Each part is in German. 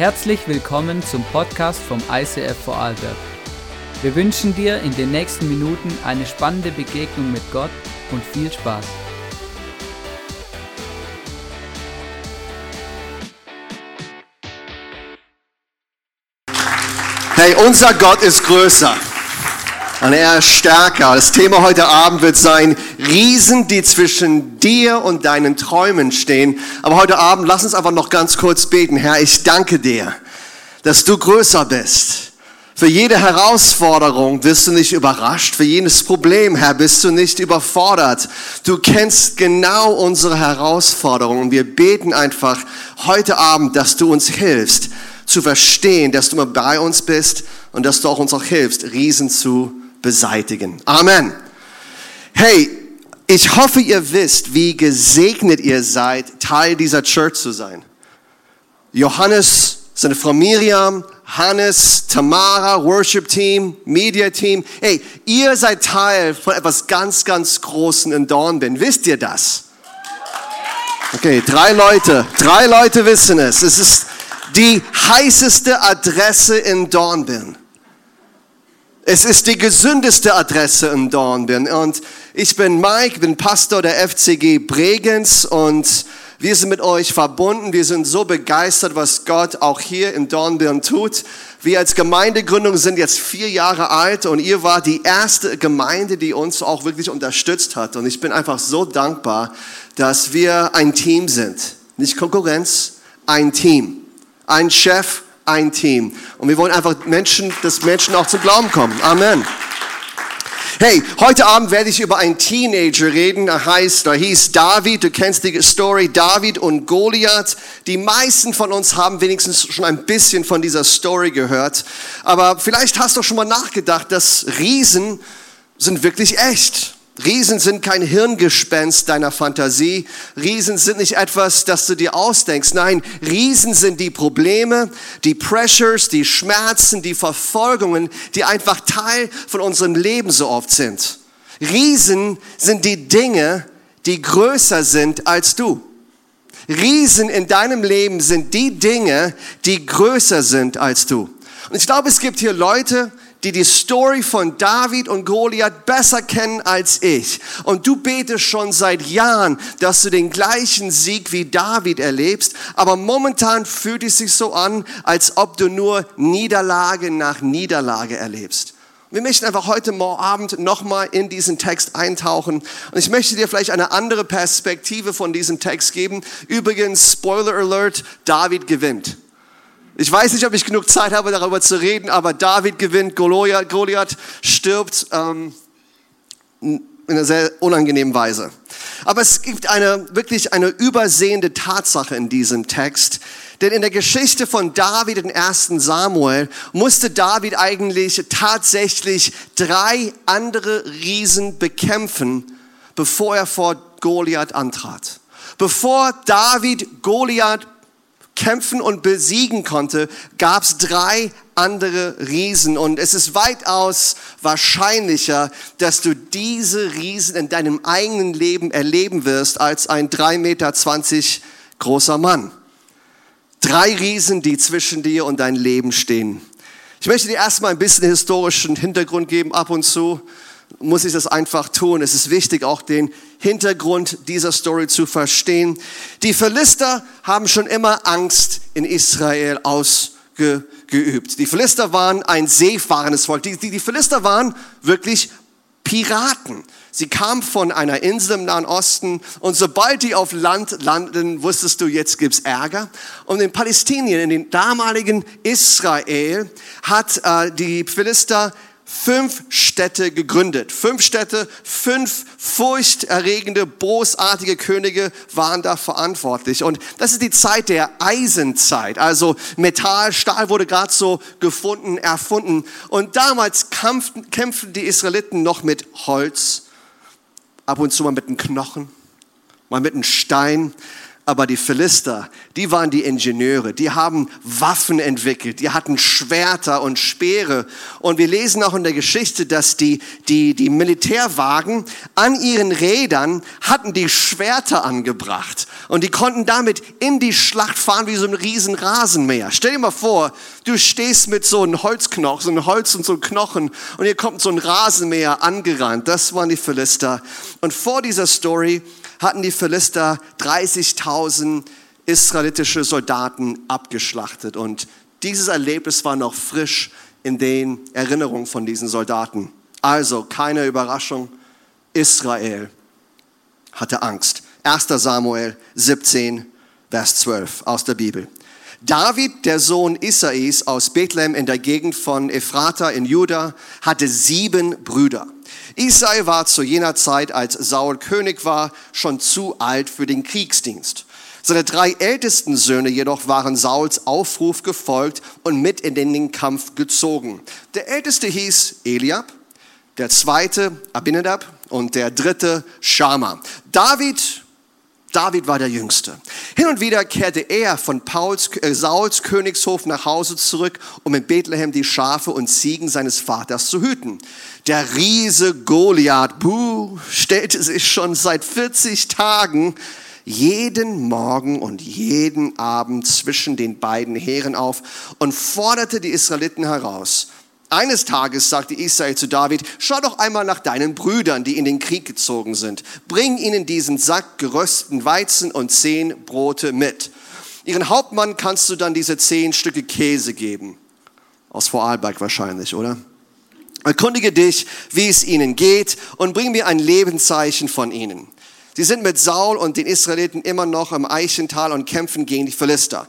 Herzlich willkommen zum Podcast vom ICF Vorarlberg. Wir wünschen dir in den nächsten Minuten eine spannende Begegnung mit Gott und viel Spaß. Hey, unser Gott ist größer und er ist stärker. Das Thema heute Abend wird sein, Riesen, die zwischen dir und deinen Träumen stehen. Aber heute Abend, lass uns einfach noch ganz kurz beten. Herr, ich danke dir, dass du größer bist. Für jede Herausforderung bist du nicht überrascht. Für jedes Problem, Herr, bist du nicht überfordert. Du kennst genau unsere Herausforderungen. Und wir beten einfach heute Abend, dass du uns hilfst zu verstehen, dass du immer bei uns bist und dass du auch uns auch hilfst, Riesen zu beseitigen. Amen. Hey, ich hoffe, ihr wisst, wie gesegnet ihr seid, Teil dieser Church zu sein. Johannes, seine Frau Miriam, Hannes, Tamara, Worship Team, Media Team. Hey, ihr seid Teil von etwas ganz, ganz Großen in Dornbin. Wisst ihr das? Okay, drei Leute, drei Leute wissen es. Es ist die heißeste Adresse in Dornbirn. Es ist die gesündeste Adresse in Dornbirn. Und ich bin Mike, bin Pastor der FCG Bregenz und wir sind mit euch verbunden. Wir sind so begeistert, was Gott auch hier in Dornbirn tut. Wir als Gemeindegründung sind jetzt vier Jahre alt und ihr war die erste Gemeinde, die uns auch wirklich unterstützt hat. Und ich bin einfach so dankbar, dass wir ein Team sind. Nicht Konkurrenz, ein Team. Ein Chef, ein Team. Und wir wollen einfach Menschen, dass Menschen auch zum Glauben kommen. Amen. Hey, heute Abend werde ich über einen Teenager reden, er heißt, er hieß David, du kennst die Story, David und Goliath. Die meisten von uns haben wenigstens schon ein bisschen von dieser Story gehört. Aber vielleicht hast du schon mal nachgedacht, dass Riesen sind wirklich echt. Riesen sind kein Hirngespenst deiner Fantasie. Riesen sind nicht etwas, das du dir ausdenkst. Nein, Riesen sind die Probleme, die Pressures, die Schmerzen, die Verfolgungen, die einfach Teil von unserem Leben so oft sind. Riesen sind die Dinge, die größer sind als du. Riesen in deinem Leben sind die Dinge, die größer sind als du. Und ich glaube, es gibt hier Leute, die die Story von David und Goliath besser kennen als ich. Und du betest schon seit Jahren, dass du den gleichen Sieg wie David erlebst, aber momentan fühlt es sich so an, als ob du nur Niederlage nach Niederlage erlebst. Wir möchten einfach heute Abend nochmal in diesen Text eintauchen. Und ich möchte dir vielleicht eine andere Perspektive von diesem Text geben. Übrigens, Spoiler Alert, David gewinnt. Ich weiß nicht, ob ich genug Zeit habe, darüber zu reden, aber David gewinnt, Goliath, Goliath stirbt ähm, in einer sehr unangenehmen Weise. Aber es gibt eine wirklich eine übersehende Tatsache in diesem Text. Denn in der Geschichte von David in 1. Samuel musste David eigentlich tatsächlich drei andere Riesen bekämpfen, bevor er vor Goliath antrat. Bevor David Goliath kämpfen und besiegen konnte, gab es drei andere Riesen. Und es ist weitaus wahrscheinlicher, dass du diese Riesen in deinem eigenen Leben erleben wirst, als ein 3,20 Meter großer Mann. Drei Riesen, die zwischen dir und dein Leben stehen. Ich möchte dir erstmal ein bisschen historischen Hintergrund geben, ab und zu muss ich das einfach tun. Es ist wichtig, auch den Hintergrund dieser Story zu verstehen. Die Philister haben schon immer Angst in Israel ausgeübt. Die Philister waren ein seefahrendes Volk. Die, die, die Philister waren wirklich Piraten. Sie kamen von einer Insel im Nahen Osten und sobald die auf Land landen, wusstest du, jetzt gibt's Ärger. Und in Palästinien, in dem damaligen Israel, hat äh, die Philister fünf Städte gegründet. Fünf Städte, fünf furchterregende, bosartige Könige waren da verantwortlich. Und das ist die Zeit der Eisenzeit. Also Metall, Stahl wurde gerade so gefunden, erfunden. Und damals kämpften, kämpften die Israeliten noch mit Holz, ab und zu mal mit einem Knochen, mal mit einem Stein. Aber die Philister, die waren die Ingenieure, die haben Waffen entwickelt, die hatten Schwerter und Speere. Und wir lesen auch in der Geschichte, dass die, die, die Militärwagen an ihren Rädern hatten die Schwerter angebracht. Und die konnten damit in die Schlacht fahren wie so ein riesen Rasenmäher. Stell dir mal vor, du stehst mit so einem Holzknochen, so einem Holz und so einem Knochen und hier kommt so ein Rasenmäher angerannt. Das waren die Philister. Und vor dieser Story hatten die Philister 30.000 israelitische Soldaten abgeschlachtet. Und dieses Erlebnis war noch frisch in den Erinnerungen von diesen Soldaten. Also keine Überraschung, Israel hatte Angst. 1. Samuel 17, Vers 12 aus der Bibel. David, der Sohn Isais aus Bethlehem in der Gegend von Ephrata in Juda, hatte sieben Brüder. Isai war zu jener Zeit, als Saul König war, schon zu alt für den Kriegsdienst. Seine drei ältesten Söhne jedoch waren Sauls Aufruf gefolgt und mit in den Kampf gezogen. Der älteste hieß Eliab, der zweite Abinadab und der dritte Shama. David David war der Jüngste. Hin und wieder kehrte er von Pauls, äh, Sauls Königshof nach Hause zurück, um in Bethlehem die Schafe und Ziegen seines Vaters zu hüten. Der Riese Goliath, buh, stellte sich schon seit 40 Tagen jeden Morgen und jeden Abend zwischen den beiden Heeren auf und forderte die Israeliten heraus. Eines Tages sagte Israel zu David, schau doch einmal nach deinen Brüdern, die in den Krieg gezogen sind. Bring ihnen diesen Sack gerösteten Weizen und zehn Brote mit. Ihren Hauptmann kannst du dann diese zehn Stücke Käse geben. Aus Vorarlberg wahrscheinlich, oder? Erkundige dich, wie es ihnen geht und bring mir ein Lebenszeichen von ihnen. Sie sind mit Saul und den Israeliten immer noch im Eichental und kämpfen gegen die Philister.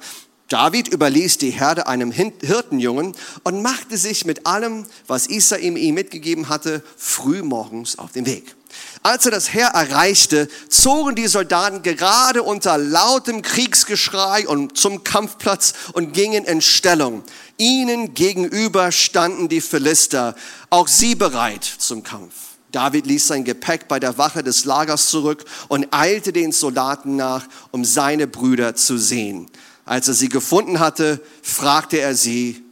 David überließ die Herde einem Hirtenjungen und machte sich mit allem, was Isaim ihm mitgegeben hatte, früh morgens auf den Weg. Als er das Heer erreichte, zogen die Soldaten gerade unter lautem Kriegsgeschrei und zum Kampfplatz und gingen in Stellung. Ihnen gegenüber standen die Philister, auch sie bereit zum Kampf. David ließ sein Gepäck bei der Wache des Lagers zurück und eilte den Soldaten nach, um seine Brüder zu sehen. Als er sie gefunden hatte, fragte er sie,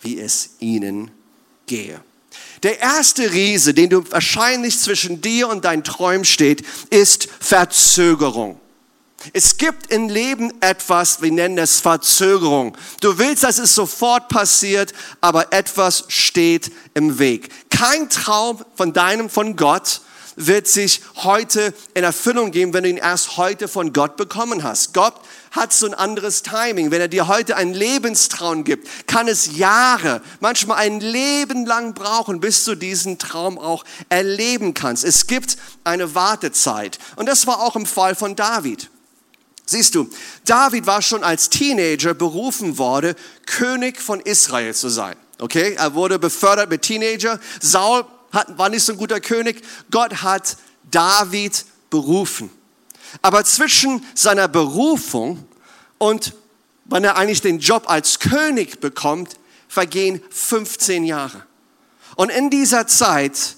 wie es ihnen gehe. Der erste Riese, den du wahrscheinlich zwischen dir und deinen Träumen steht, ist Verzögerung. Es gibt im Leben etwas, wir nennen es Verzögerung. Du willst, dass es sofort passiert, aber etwas steht im Weg. Kein Traum von deinem, von Gott wird sich heute in Erfüllung geben, wenn du ihn erst heute von Gott bekommen hast. Gott hat so ein anderes Timing. Wenn er dir heute einen Lebenstraum gibt, kann es Jahre, manchmal ein Leben lang brauchen, bis du diesen Traum auch erleben kannst. Es gibt eine Wartezeit. Und das war auch im Fall von David. Siehst du, David war schon als Teenager berufen worden, König von Israel zu sein. Okay, er wurde befördert mit Teenager. Saul hat, war nicht so ein guter König. Gott hat David berufen. Aber zwischen seiner Berufung und wann er eigentlich den Job als König bekommt, vergehen 15 Jahre. Und in dieser Zeit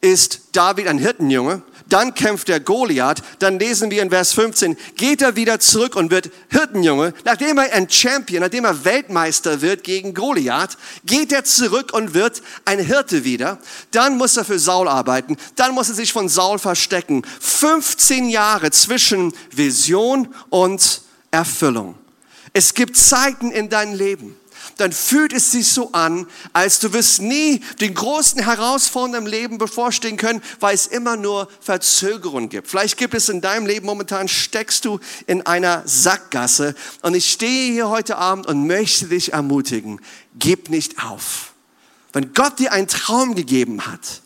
ist David ein Hirtenjunge, dann kämpft der Goliath, dann lesen wir in Vers 15, geht er wieder zurück und wird Hirtenjunge, nachdem er ein Champion, nachdem er Weltmeister wird gegen Goliath, geht er zurück und wird ein Hirte wieder, dann muss er für Saul arbeiten, dann muss er sich von Saul verstecken. 15 Jahre zwischen Vision und Erfüllung. Es gibt Zeiten in deinem Leben, dann fühlt es sich so an, als du wirst nie den großen Herausforderungen im Leben bevorstehen können, weil es immer nur Verzögerungen gibt. Vielleicht gibt es in deinem Leben momentan, steckst du in einer Sackgasse und ich stehe hier heute Abend und möchte dich ermutigen, gib nicht auf. Wenn Gott dir einen Traum gegeben hat,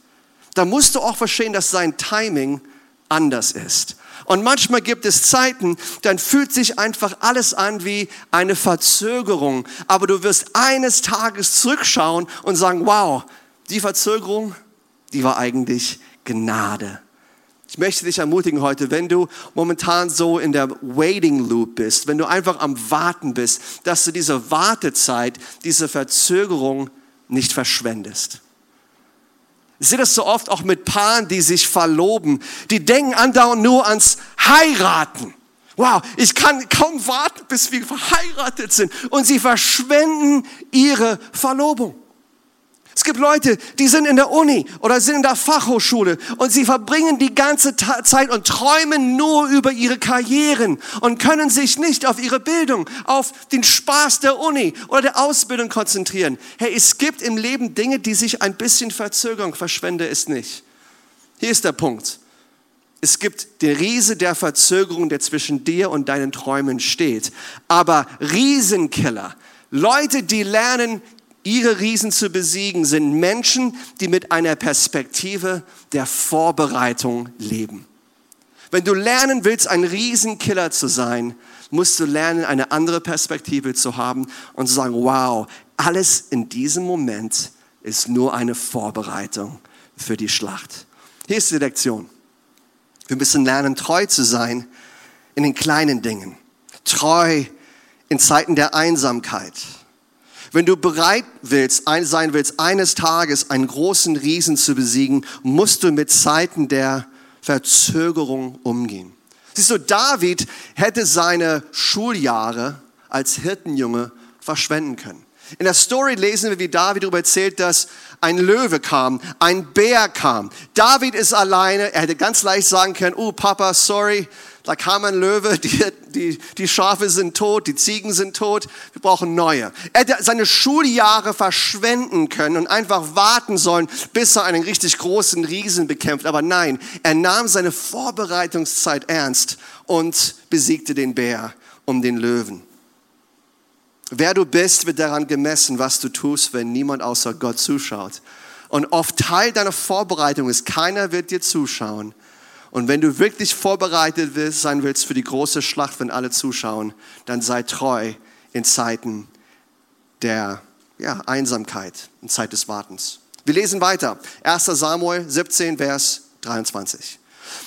dann musst du auch verstehen, dass sein Timing anders ist. Und manchmal gibt es Zeiten, dann fühlt sich einfach alles an wie eine Verzögerung. Aber du wirst eines Tages zurückschauen und sagen, wow, die Verzögerung, die war eigentlich Gnade. Ich möchte dich ermutigen heute, wenn du momentan so in der Waiting Loop bist, wenn du einfach am Warten bist, dass du diese Wartezeit, diese Verzögerung nicht verschwendest. Ich sehe das so oft auch mit Paaren, die sich verloben. Die denken andauernd nur ans Heiraten. Wow, ich kann kaum warten, bis wir verheiratet sind. Und sie verschwenden ihre Verlobung. Es gibt Leute, die sind in der Uni oder sind in der Fachhochschule und sie verbringen die ganze Zeit und träumen nur über ihre Karrieren und können sich nicht auf ihre Bildung, auf den Spaß der Uni oder der Ausbildung konzentrieren. Hey, es gibt im Leben Dinge, die sich ein bisschen verzögern. Verschwende es nicht. Hier ist der Punkt. Es gibt den Riese der Verzögerung, der zwischen dir und deinen Träumen steht. Aber Riesenkiller, Leute, die lernen, ihre Riesen zu besiegen, sind Menschen, die mit einer Perspektive der Vorbereitung leben. Wenn du lernen willst, ein Riesenkiller zu sein, musst du lernen, eine andere Perspektive zu haben und zu sagen, wow, alles in diesem Moment ist nur eine Vorbereitung für die Schlacht. Hier ist die Lektion. Wir müssen lernen, treu zu sein in den kleinen Dingen. Treu in Zeiten der Einsamkeit wenn du bereit willst, sein willst, eines Tages einen großen Riesen zu besiegen, musst du mit Zeiten der Verzögerung umgehen. Siehst du, David hätte seine Schuljahre als Hirtenjunge verschwenden können. In der Story lesen wir, wie David darüber erzählt, dass ein Löwe kam, ein Bär kam. David ist alleine. Er hätte ganz leicht sagen können, oh Papa, sorry, da kam ein Löwe, die, die, die Schafe sind tot, die Ziegen sind tot, wir brauchen neue. Er hätte seine Schuljahre verschwenden können und einfach warten sollen, bis er einen richtig großen Riesen bekämpft. Aber nein, er nahm seine Vorbereitungszeit ernst und besiegte den Bär um den Löwen. Wer du bist, wird daran gemessen, was du tust, wenn niemand außer Gott zuschaut. Und oft Teil deiner Vorbereitung ist, keiner wird dir zuschauen. Und wenn du wirklich vorbereitet sein willst für die große Schlacht, wenn alle zuschauen, dann sei treu in Zeiten der ja, Einsamkeit, in Zeit des Wartens. Wir lesen weiter. 1 Samuel 17, Vers 23.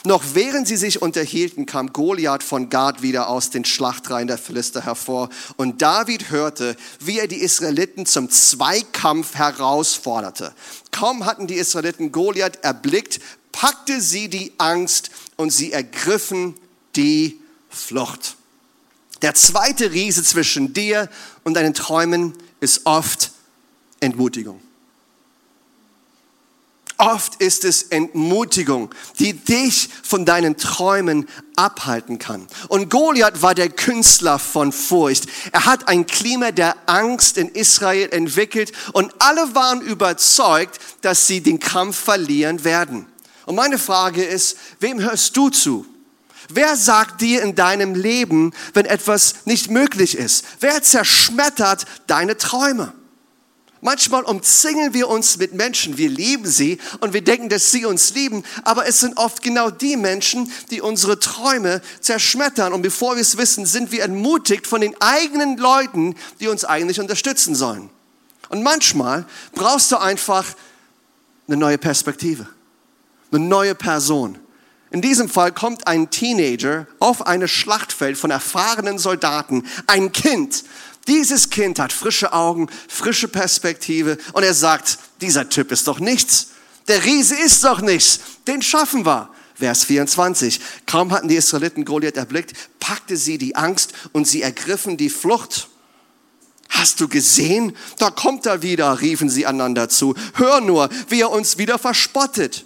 Noch während sie sich unterhielten, kam Goliath von Gad wieder aus den Schlachtreihen der Philister hervor. Und David hörte, wie er die Israeliten zum Zweikampf herausforderte. Kaum hatten die Israeliten Goliath erblickt, packte sie die Angst und sie ergriffen die Flucht. Der zweite Riese zwischen dir und deinen Träumen ist oft Entmutigung. Oft ist es Entmutigung, die dich von deinen Träumen abhalten kann. Und Goliath war der Künstler von Furcht. Er hat ein Klima der Angst in Israel entwickelt und alle waren überzeugt, dass sie den Kampf verlieren werden. Und meine Frage ist, wem hörst du zu? Wer sagt dir in deinem Leben, wenn etwas nicht möglich ist? Wer zerschmettert deine Träume? Manchmal umzingeln wir uns mit Menschen, wir lieben sie und wir denken, dass sie uns lieben, aber es sind oft genau die Menschen, die unsere Träume zerschmettern. Und bevor wir es wissen, sind wir entmutigt von den eigenen Leuten, die uns eigentlich unterstützen sollen. Und manchmal brauchst du einfach eine neue Perspektive, eine neue Person. In diesem Fall kommt ein Teenager auf ein Schlachtfeld von erfahrenen Soldaten, ein Kind, dieses Kind hat frische Augen, frische Perspektive und er sagt, dieser Typ ist doch nichts. Der Riese ist doch nichts. Den schaffen wir. Vers 24. Kaum hatten die Israeliten Goliath erblickt, packte sie die Angst und sie ergriffen die Flucht. Hast du gesehen? Da kommt er wieder, riefen sie einander zu. Hör nur, wie er uns wieder verspottet.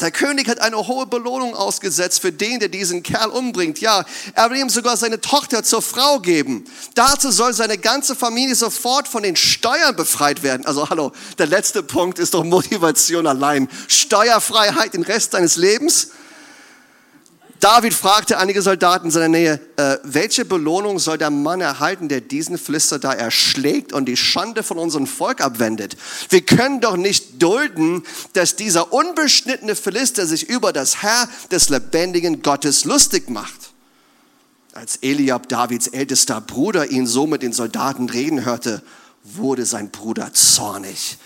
Der König hat eine hohe Belohnung ausgesetzt für den, der diesen Kerl umbringt. Ja, er will ihm sogar seine Tochter zur Frau geben. Dazu soll seine ganze Familie sofort von den Steuern befreit werden. Also hallo, der letzte Punkt ist doch Motivation allein. Steuerfreiheit den Rest deines Lebens? David fragte einige Soldaten in seiner Nähe, äh, welche Belohnung soll der Mann erhalten, der diesen Philister da erschlägt und die Schande von unserem Volk abwendet? Wir können doch nicht dulden, dass dieser unbeschnittene Philister sich über das Herr des lebendigen Gottes lustig macht. Als Eliab, Davids ältester Bruder, ihn so mit den Soldaten reden hörte, wurde sein Bruder zornig.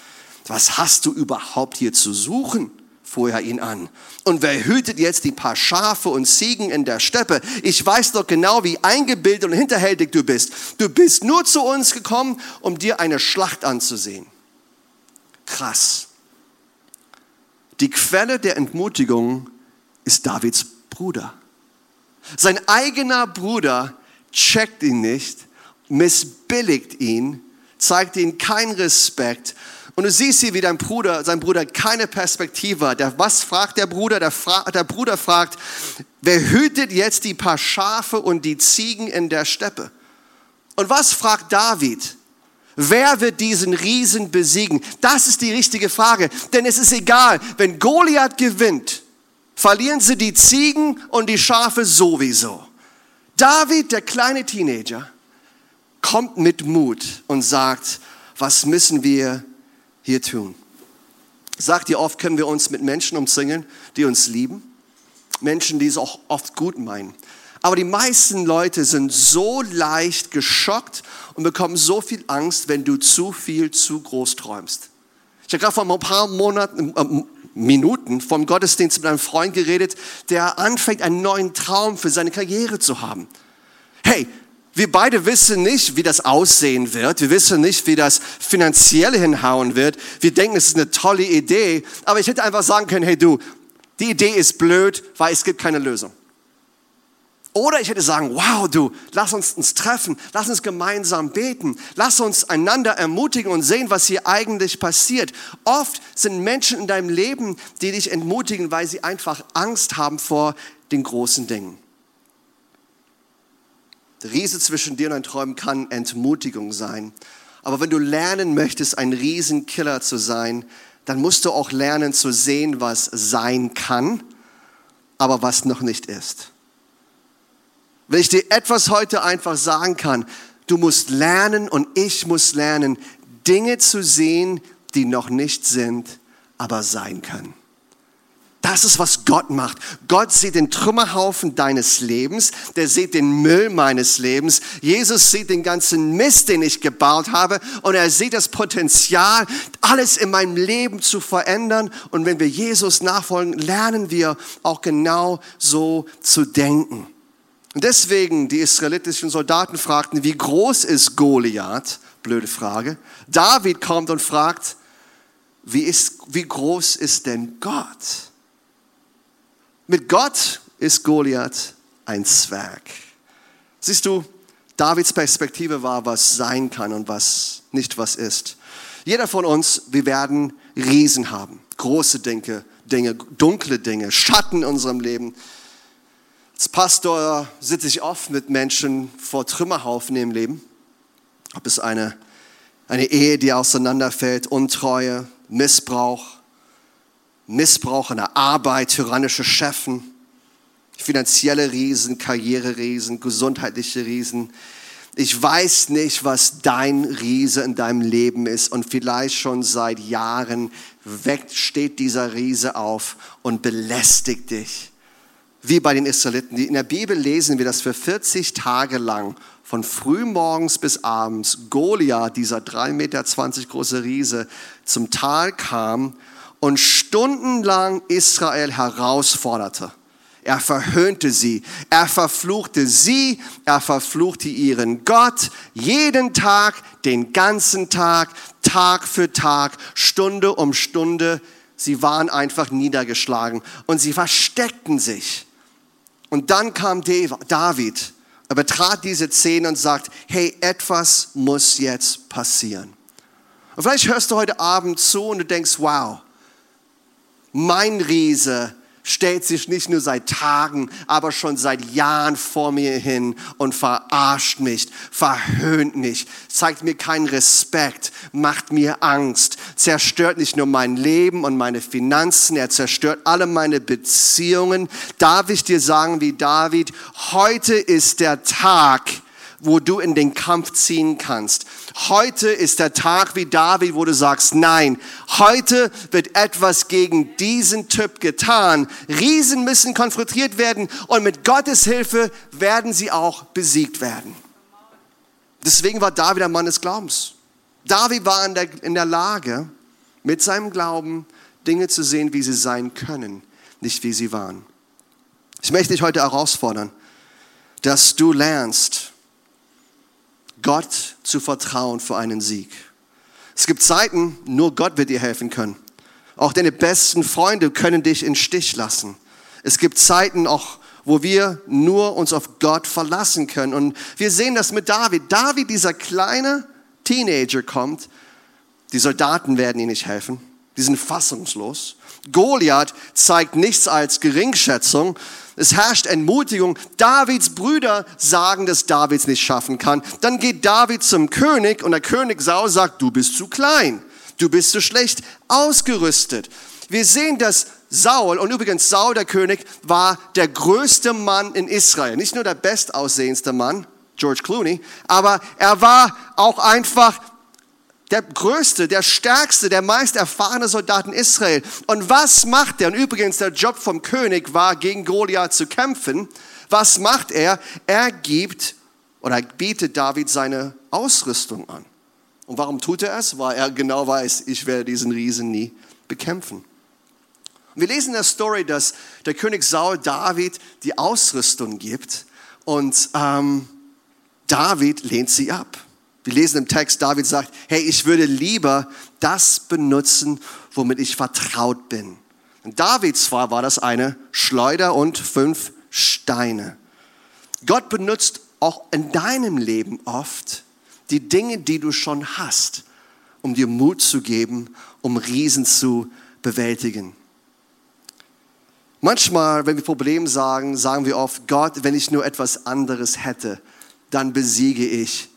Was hast du überhaupt hier zu suchen? Fuhr er ihn an. Und wer hütet jetzt die paar Schafe und Ziegen in der Steppe? Ich weiß doch genau, wie eingebildet und hinterhältig du bist. Du bist nur zu uns gekommen, um dir eine Schlacht anzusehen. Krass. Die Quelle der Entmutigung ist Davids Bruder. Sein eigener Bruder checkt ihn nicht, missbilligt ihn, zeigt ihm keinen Respekt Und du siehst hier, wie dein Bruder, sein Bruder keine Perspektive hat. Der, was fragt der Bruder? Der, Fra der Bruder fragt, wer hütet jetzt die paar Schafe und die Ziegen in der Steppe? Und was fragt David? Wer wird diesen Riesen besiegen? Das ist die richtige Frage. Denn es ist egal, wenn Goliath gewinnt, verlieren sie die Ziegen und die Schafe sowieso. David, der kleine Teenager, kommt mit Mut und sagt, was müssen wir hier tun? Sagt ihr oft, können wir uns mit Menschen umzingeln, die uns lieben? Menschen, die es auch oft gut meinen. Aber die meisten Leute sind so leicht geschockt und bekommen so viel Angst, wenn du zu viel, zu groß träumst. Ich habe gerade vor ein paar Monaten, äh, Minuten vom Gottesdienst mit einem Freund geredet, der anfängt, einen neuen Traum für seine Karriere zu haben. Hey, wir beide wissen nicht, wie das aussehen wird. Wir wissen nicht, wie das finanziell hinhauen wird. Wir denken, es ist eine tolle Idee. Aber ich hätte einfach sagen können, hey du, die Idee ist blöd, weil es gibt keine Lösung. Oder ich hätte sagen, wow, du, lass uns uns treffen, lass uns gemeinsam beten, lass uns einander ermutigen und sehen, was hier eigentlich passiert. Oft sind Menschen in deinem Leben, die dich entmutigen, weil sie einfach Angst haben vor den großen Dingen. Der Riese zwischen dir und deinen Träumen kann Entmutigung sein. Aber wenn du lernen möchtest, ein Riesenkiller zu sein, dann musst du auch lernen zu sehen, was sein kann, aber was noch nicht ist. Wenn ich dir etwas heute einfach sagen kann, du musst lernen und ich muss lernen, Dinge zu sehen, die noch nicht sind, aber sein können. Das ist, was Gott macht. Gott sieht den Trümmerhaufen deines Lebens, der sieht den Müll meines Lebens. Jesus sieht den ganzen Mist, den ich gebaut habe und er sieht das Potenzial, alles in meinem Leben zu verändern. Und wenn wir Jesus nachfolgen, lernen wir auch genau so zu denken. Und deswegen die israelitischen Soldaten fragten, wie groß ist Goliath? Blöde Frage. David kommt und fragt, wie, ist, wie groß ist denn Gott? Mit Gott ist Goliath ein Zwerg. Siehst du, Davids Perspektive war, was sein kann und was nicht was ist. Jeder von uns, wir werden Riesen haben. Große Dinge, Dinge, dunkle Dinge, Schatten in unserem Leben. Als Pastor sitze ich oft mit Menschen vor Trümmerhaufen im Leben. Ob es eine, eine Ehe, die auseinanderfällt, Untreue, Missbrauch, Missbrauch in der Arbeit, tyrannische Chefen, finanzielle Riesen, Karriereriesen, gesundheitliche Riesen. Ich weiß nicht, was dein Riese in deinem Leben ist und vielleicht schon seit Jahren weg steht dieser Riese auf und belästigt dich wie bei den Israeliten. In der Bibel lesen wir, dass für 40 Tage lang von frühmorgens bis abends Goliath, dieser 3,20 Meter große Riese, zum Tal kam und stundenlang Israel herausforderte. Er verhöhnte sie, er verfluchte sie, er verfluchte ihren Gott jeden Tag, den ganzen Tag, Tag für Tag, Stunde um Stunde. Sie waren einfach niedergeschlagen und sie versteckten sich. Und dann kam David, er betrat diese Szene und sagt, hey, etwas muss jetzt passieren. Und vielleicht hörst du heute Abend zu und du denkst, wow, mein Riese stellt sich nicht nur seit Tagen, aber schon seit Jahren vor mir hin und verarscht mich, verhöhnt mich, zeigt mir keinen Respekt, macht mir Angst, zerstört nicht nur mein Leben und meine Finanzen, er zerstört alle meine Beziehungen. Darf ich dir sagen, wie David, heute ist der Tag, wo du in den Kampf ziehen kannst. Heute ist der Tag wie David, wo du sagst, nein, heute wird etwas gegen diesen Typ getan. Riesen müssen konfrontiert werden und mit Gottes Hilfe werden sie auch besiegt werden. Deswegen war David ein Mann des Glaubens. David war in der, in der Lage, mit seinem Glauben Dinge zu sehen, wie sie sein können, nicht wie sie waren. Ich möchte dich heute herausfordern, dass du lernst, Gott zu vertrauen für einen Sieg. Es gibt Zeiten, nur Gott wird dir helfen können. Auch deine besten Freunde können dich in Stich lassen. Es gibt Zeiten auch, wo wir nur uns auf Gott verlassen können. Und wir sehen das mit David. David, dieser kleine Teenager kommt Die Soldaten werden ihnen nicht helfen. Die sind fassungslos. Goliath zeigt nichts als Geringschätzung. Es herrscht Entmutigung. Davids Brüder sagen, dass David es nicht schaffen kann. Dann geht David zum König und der König Saul sagt, du bist zu klein. Du bist zu schlecht ausgerüstet. Wir sehen, dass Saul, und übrigens Saul, der König, war der größte Mann in Israel. Nicht nur der bestaussehendste Mann, George Clooney, aber er war auch einfach der größte, der stärkste, der meist erfahrene Soldat in Israel. Und was macht er? Und übrigens, der Job vom König war, gegen Goliath zu kämpfen. Was macht er? Er gibt oder bietet David seine Ausrüstung an. Und warum tut er es? Weil er genau weiß, ich werde diesen Riesen nie bekämpfen. Wir lesen in der Story, dass der König Saul David die Ausrüstung gibt und ähm, David lehnt sie ab. Wir lesen im Text, David sagt, hey, ich würde lieber das benutzen, womit ich vertraut bin. Und Davids zwar war das eine Schleuder und fünf Steine. Gott benutzt auch in deinem Leben oft die Dinge, die du schon hast, um dir Mut zu geben, um Riesen zu bewältigen. Manchmal, wenn wir Probleme sagen, sagen wir oft, Gott, wenn ich nur etwas anderes hätte, dann besiege ich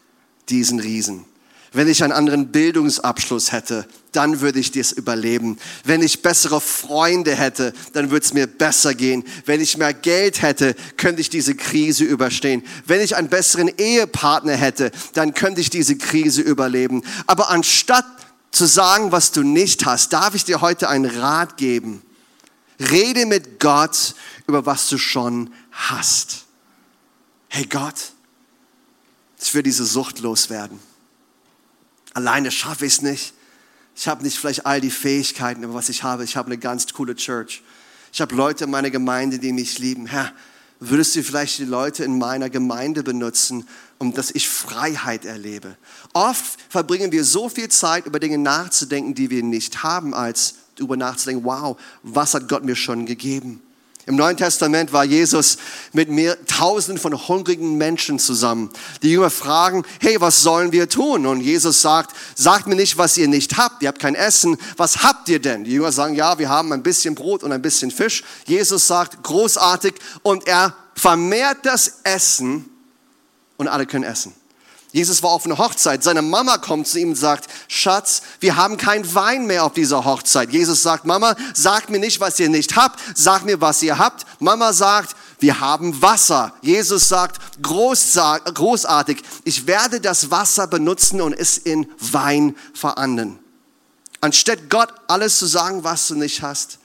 diesen Riesen. Wenn ich einen anderen Bildungsabschluss hätte, dann würde ich das überleben. Wenn ich bessere Freunde hätte, dann würde es mir besser gehen. Wenn ich mehr Geld hätte, könnte ich diese Krise überstehen. Wenn ich einen besseren Ehepartner hätte, dann könnte ich diese Krise überleben. Aber anstatt zu sagen, was du nicht hast, darf ich dir heute einen Rat geben. Rede mit Gott über was du schon hast. Hey Gott, ich will diese Sucht loswerden. Alleine schaffe ich es nicht. Ich habe nicht vielleicht all die Fähigkeiten, aber was ich habe, ich habe eine ganz coole Church. Ich habe Leute in meiner Gemeinde, die mich lieben. Herr, würdest du vielleicht die Leute in meiner Gemeinde benutzen, um dass ich Freiheit erlebe? Oft verbringen wir so viel Zeit, über Dinge nachzudenken, die wir nicht haben, als darüber nachzudenken, wow, was hat Gott mir schon gegeben? Im Neuen Testament war Jesus mit mehr, tausenden von hungrigen Menschen zusammen. Die Jünger fragen, hey, was sollen wir tun? Und Jesus sagt, sagt mir nicht, was ihr nicht habt. Ihr habt kein Essen. Was habt ihr denn? Die Jünger sagen, ja, wir haben ein bisschen Brot und ein bisschen Fisch. Jesus sagt, großartig. Und er vermehrt das Essen und alle können essen. Jesus war auf einer Hochzeit. Seine Mama kommt zu ihm und sagt, Schatz, wir haben keinen Wein mehr auf dieser Hochzeit. Jesus sagt, Mama, sagt mir nicht, was ihr nicht habt, sag mir, was ihr habt. Mama sagt, wir haben Wasser. Jesus sagt, großartig, ich werde das Wasser benutzen und es in Wein verwandeln. Anstatt Gott alles zu sagen, was du nicht hast,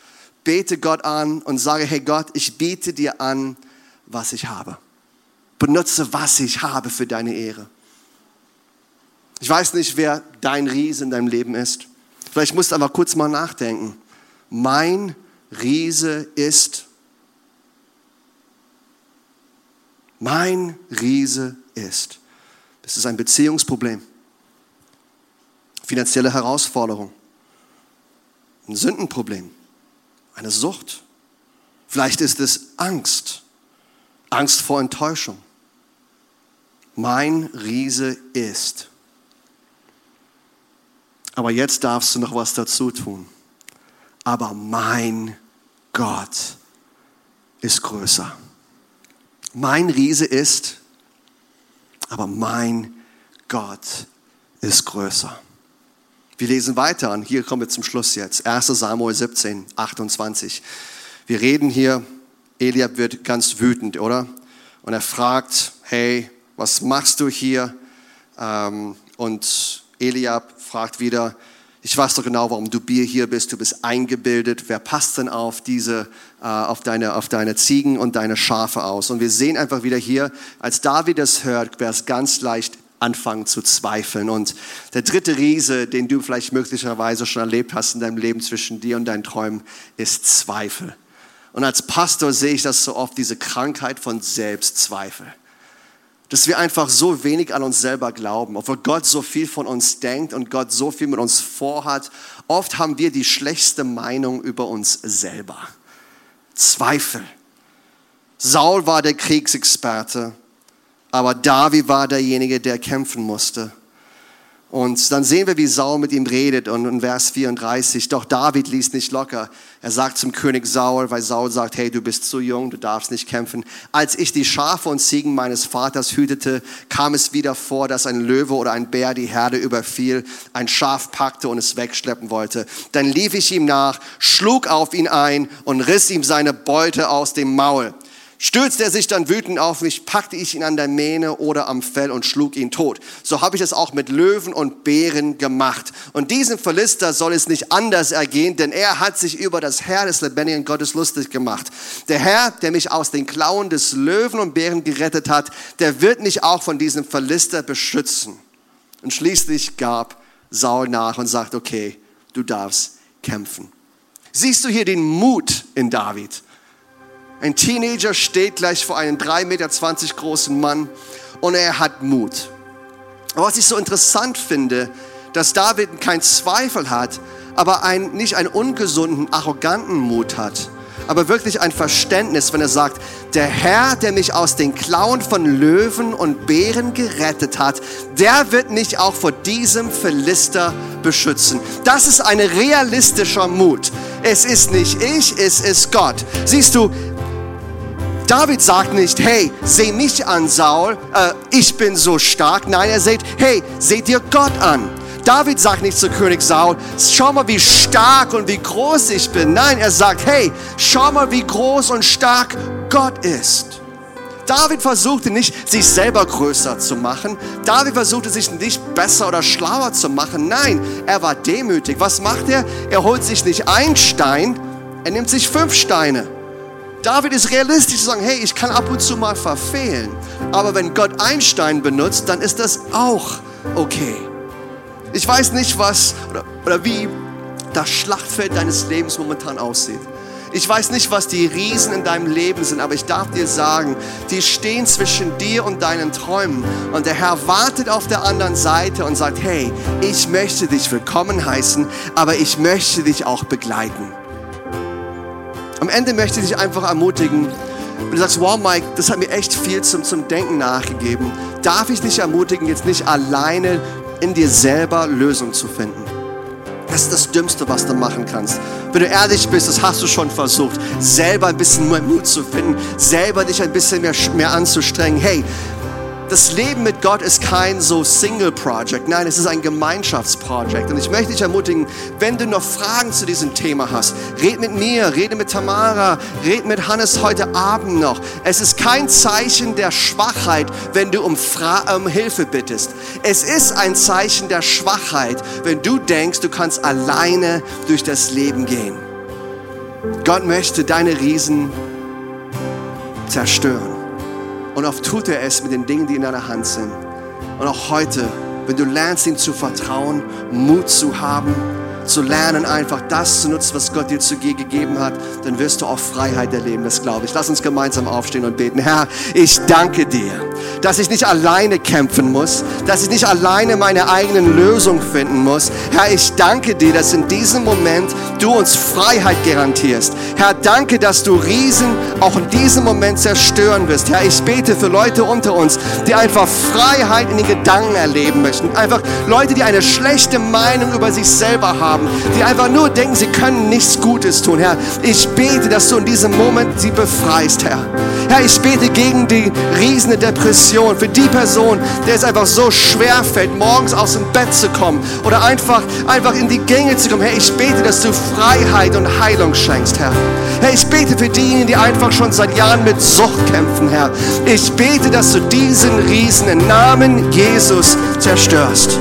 bete Gott an und sage, hey Gott, ich biete dir an, was ich habe. Benutze, was ich habe für deine Ehre. Ich weiß nicht, wer dein Riese in deinem Leben ist. Vielleicht musst du aber kurz mal nachdenken. Mein Riese ist. Mein Riese ist. Das ist ein Beziehungsproblem. Finanzielle Herausforderung. Ein Sündenproblem. Eine Sucht. Vielleicht ist es Angst. Angst vor Enttäuschung. Mein Riese ist. Aber jetzt darfst du noch was dazu tun. Aber mein Gott ist größer. Mein Riese ist, aber mein Gott ist größer. Wir lesen weiter und hier kommen wir zum Schluss jetzt. 1 Samuel 17, 28. Wir reden hier, Eliab wird ganz wütend, oder? Und er fragt, hey, was machst du hier? Ähm, und Eliab fragt wieder, ich weiß doch genau, warum du hier bist, du bist eingebildet, wer passt denn auf diese, äh, auf deine, auf deine Ziegen und deine Schafe aus? Und wir sehen einfach wieder hier, als David das hört, wäre es ganz leicht anfangen zu zweifeln. Und der dritte Riese, den du vielleicht möglicherweise schon erlebt hast in deinem Leben zwischen dir und deinen Träumen, ist Zweifel. Und als Pastor sehe ich das so oft, diese Krankheit von Selbstzweifel dass wir einfach so wenig an uns selber glauben, obwohl Gott so viel von uns denkt und Gott so viel mit uns vorhat. Oft haben wir die schlechteste Meinung über uns selber. Zweifel. Saul war der Kriegsexperte, aber David war derjenige, der kämpfen musste. Und dann sehen wir, wie Saul mit ihm redet und in Vers 34, doch David ließ nicht locker. Er sagt zum König Saul, weil Saul sagt, hey, du bist zu jung, du darfst nicht kämpfen. Als ich die Schafe und Ziegen meines Vaters hütete, kam es wieder vor, dass ein Löwe oder ein Bär die Herde überfiel, ein Schaf packte und es wegschleppen wollte. Dann lief ich ihm nach, schlug auf ihn ein und riss ihm seine Beute aus dem Maul. Stürzte er sich dann wütend auf mich, packte ich ihn an der Mähne oder am Fell und schlug ihn tot. So habe ich es auch mit Löwen und Bären gemacht. Und diesem Philister soll es nicht anders ergehen, denn er hat sich über das Herr des lebendigen Gottes lustig gemacht. Der Herr, der mich aus den Klauen des Löwen und Bären gerettet hat, der wird mich auch von diesem Philister beschützen. Und schließlich gab Saul nach und sagt, okay, du darfst kämpfen. Siehst du hier den Mut in David? Ein Teenager steht gleich vor einem 3,20 Meter großen Mann und er hat Mut. Aber was ich so interessant finde, dass David keinen Zweifel hat, aber ein, nicht einen ungesunden, arroganten Mut hat, aber wirklich ein Verständnis, wenn er sagt, der Herr, der mich aus den Klauen von Löwen und Bären gerettet hat, der wird mich auch vor diesem Philister beschützen. Das ist ein realistischer Mut. Es ist nicht ich, es ist Gott. Siehst du, David sagt nicht, hey, seh mich an, Saul, äh, ich bin so stark. Nein, er sagt, hey, seh dir Gott an. David sagt nicht zu König Saul, schau mal, wie stark und wie groß ich bin. Nein, er sagt, hey, schau mal, wie groß und stark Gott ist. David versuchte nicht, sich selber größer zu machen. David versuchte sich nicht besser oder schlauer zu machen. Nein, er war demütig. Was macht er? Er holt sich nicht einen Stein, er nimmt sich fünf Steine. David ist realistisch zu sagen, hey, ich kann ab und zu mal verfehlen. Aber wenn Gott Einstein benutzt, dann ist das auch okay. Ich weiß nicht, was oder, oder wie das Schlachtfeld deines Lebens momentan aussieht. Ich weiß nicht, was die Riesen in deinem Leben sind, aber ich darf dir sagen, die stehen zwischen dir und deinen Träumen. Und der Herr wartet auf der anderen Seite und sagt, hey, ich möchte dich willkommen heißen, aber ich möchte dich auch begleiten. Am Ende möchte ich dich einfach ermutigen, wenn du sagst, wow Mike, das hat mir echt viel zum, zum Denken nachgegeben, darf ich dich ermutigen, jetzt nicht alleine in dir selber Lösungen zu finden. Das ist das Dümmste, was du machen kannst. Wenn du ehrlich bist, das hast du schon versucht, selber ein bisschen mehr Mut zu finden, selber dich ein bisschen mehr, mehr anzustrengen. Hey, das Leben mit Gott ist kein so Single-Project. Nein, es ist ein Gemeinschaftsprojekt. Und ich möchte dich ermutigen, wenn du noch Fragen zu diesem Thema hast, red mit mir, rede mit Tamara, red mit Hannes heute Abend noch. Es ist kein Zeichen der Schwachheit, wenn du um, Fra um Hilfe bittest. Es ist ein Zeichen der Schwachheit, wenn du denkst, du kannst alleine durch das Leben gehen. Gott möchte deine Riesen zerstören. Und oft tut er es mit den Dingen, die in deiner Hand sind. Und auch heute, wenn du lernst, ihm zu vertrauen, Mut zu haben, zu lernen, einfach das zu nutzen, was Gott dir zu gegeben hat, dann wirst du auch Freiheit erleben, das glaube ich. Lass uns gemeinsam aufstehen und beten. Herr, ich danke dir, dass ich nicht alleine kämpfen muss, dass ich nicht alleine meine eigenen Lösungen finden muss. Herr, ich danke dir, dass in diesem Moment du uns Freiheit garantierst. Herr, danke, dass du Riesen auch in diesem Moment zerstören wirst. Herr, ich bete für Leute unter uns, die einfach Freiheit in den Gedanken erleben möchten. Einfach Leute, die eine schlechte Meinung über sich selber haben haben, die einfach nur denken, sie können nichts Gutes tun. Herr, ich bete, dass du in diesem Moment sie befreist, Herr. Herr, ich bete gegen die riesende Depression, für die Person, der es einfach so schwer fällt, morgens aus dem Bett zu kommen oder einfach, einfach in die Gänge zu kommen. Herr, ich bete, dass du Freiheit und Heilung schenkst, Herr. Herr, ich bete für diejenigen, die einfach schon seit Jahren mit Sucht kämpfen, Herr. Ich bete, dass du diesen Riesen im Namen Jesus zerstörst.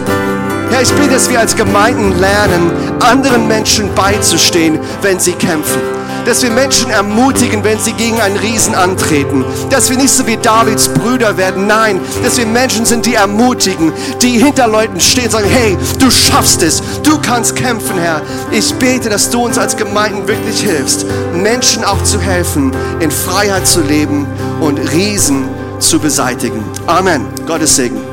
Herr, ich bete, dass wir als Gemeinden lernen, anderen Menschen beizustehen, wenn sie kämpfen. Dass wir Menschen ermutigen, wenn sie gegen einen Riesen antreten. Dass wir nicht so wie Davids Brüder werden. Nein, dass wir Menschen sind, die ermutigen, die hinter Leuten stehen und sagen, hey, du schaffst es, du kannst kämpfen, Herr. Ich bete, dass du uns als Gemeinden wirklich hilfst, Menschen auch zu helfen, in Freiheit zu leben und Riesen zu beseitigen. Amen. Gottes Segen.